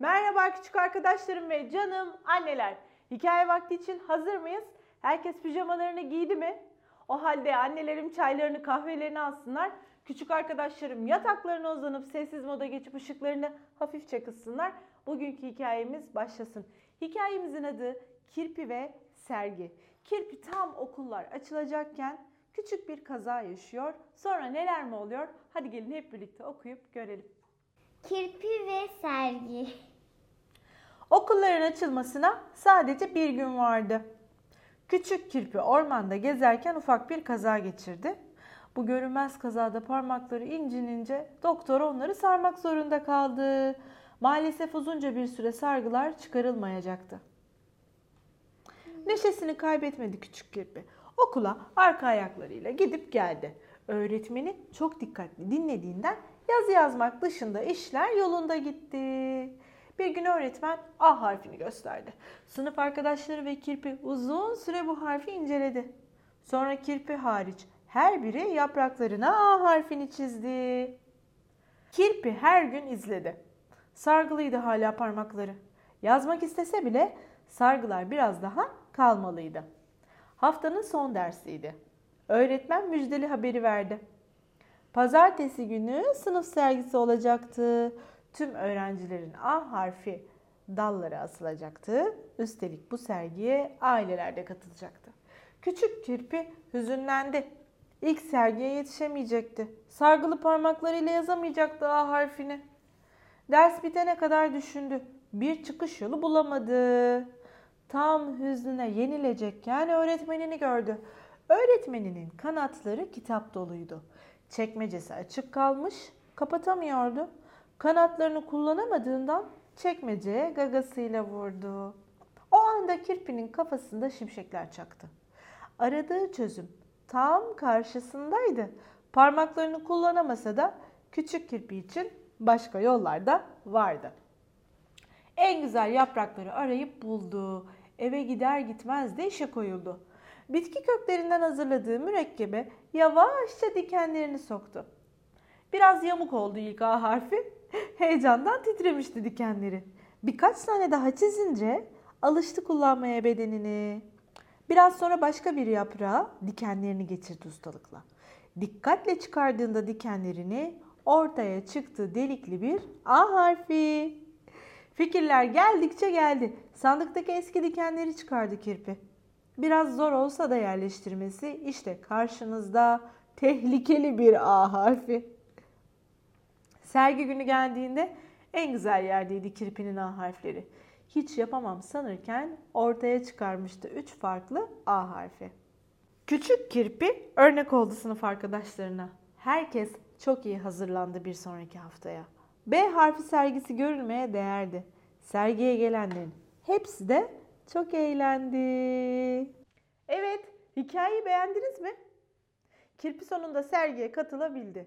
Merhaba küçük arkadaşlarım ve canım anneler. Hikaye vakti için hazır mıyız? Herkes pijamalarını giydi mi? O halde annelerim çaylarını kahvelerini alsınlar. Küçük arkadaşlarım yataklarına uzanıp sessiz moda geçip ışıklarını hafifçe kıssınlar. Bugünkü hikayemiz başlasın. Hikayemizin adı Kirpi ve Sergi. Kirpi tam okullar açılacakken küçük bir kaza yaşıyor. Sonra neler mi oluyor? Hadi gelin hep birlikte okuyup görelim. Kirpi ve sergi. Okulların açılmasına sadece bir gün vardı. Küçük kirpi ormanda gezerken ufak bir kaza geçirdi. Bu görünmez kazada parmakları incinince doktor onları sarmak zorunda kaldı. Maalesef uzunca bir süre sargılar çıkarılmayacaktı. Neşesini kaybetmedi küçük kirpi. Okula arka ayaklarıyla gidip geldi. Öğretmeni çok dikkatli dinlediğinden yazı yazmak dışında işler yolunda gitti. Bir gün öğretmen A harfini gösterdi. Sınıf arkadaşları ve kirpi uzun süre bu harfi inceledi. Sonra kirpi hariç her biri yapraklarına A harfini çizdi. Kirpi her gün izledi. Sargılıydı hala parmakları. Yazmak istese bile sargılar biraz daha kalmalıydı. Haftanın son dersiydi. Öğretmen müjdeli haberi verdi. Pazartesi günü sınıf sergisi olacaktı. Tüm öğrencilerin A harfi dallara asılacaktı. Üstelik bu sergiye aileler de katılacaktı. Küçük kirpi hüzünlendi. İlk sergiye yetişemeyecekti. Sargılı parmaklarıyla yazamayacaktı A harfini. Ders bitene kadar düşündü. Bir çıkış yolu bulamadı. Tam hüznüne yenilecekken öğretmenini gördü. Öğretmeninin kanatları kitap doluydu. Çekmecesi açık kalmış, kapatamıyordu. Kanatlarını kullanamadığından çekmeceye gagasıyla vurdu. O anda kirpinin kafasında şimşekler çaktı. Aradığı çözüm tam karşısındaydı. Parmaklarını kullanamasa da küçük kirpi için başka yollar da vardı. En güzel yaprakları arayıp buldu. Eve gider gitmez de işe koyuldu. Bitki köklerinden hazırladığı mürekkebe yavaşça dikenlerini soktu. Biraz yamuk oldu ilk A harfi. Heyecandan titremişti dikenleri. Birkaç tane daha çizince alıştı kullanmaya bedenini. Biraz sonra başka bir yaprağa dikenlerini geçirdi ustalıkla. Dikkatle çıkardığında dikenlerini ortaya çıktı delikli bir A harfi. Fikirler geldikçe geldi. Sandıktaki eski dikenleri çıkardı kirpi. Biraz zor olsa da yerleştirmesi işte karşınızda tehlikeli bir A harfi. Sergi günü geldiğinde en güzel yerdeydi kirpinin A harfleri. Hiç yapamam sanırken ortaya çıkarmıştı üç farklı A harfi. Küçük kirpi örnek oldu sınıf arkadaşlarına. Herkes çok iyi hazırlandı bir sonraki haftaya. B harfi sergisi görülmeye değerdi. Sergiye gelenlerin hepsi de çok eğlendi. Evet, hikayeyi beğendiniz mi? Kirpi sonunda sergiye katılabildi.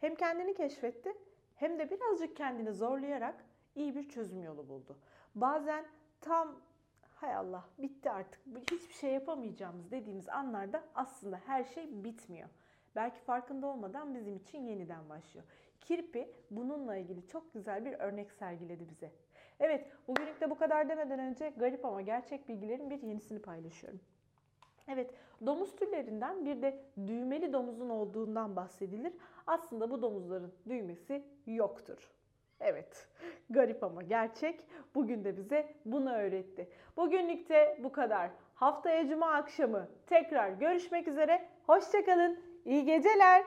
Hem kendini keşfetti hem de birazcık kendini zorlayarak iyi bir çözüm yolu buldu. Bazen tam hay Allah bitti artık hiçbir şey yapamayacağımız dediğimiz anlarda aslında her şey bitmiyor. Belki farkında olmadan bizim için yeniden başlıyor. Kirpi bununla ilgili çok güzel bir örnek sergiledi bize. Evet, bugünlük de bu kadar demeden önce garip ama gerçek bilgilerin bir yenisini paylaşıyorum. Evet, domuz türlerinden bir de düğmeli domuzun olduğundan bahsedilir. Aslında bu domuzların düğmesi yoktur. Evet, garip ama gerçek. Bugün de bize bunu öğretti. Bugünlük de bu kadar. Haftaya cuma akşamı tekrar görüşmek üzere. Hoşçakalın. İyi geceler.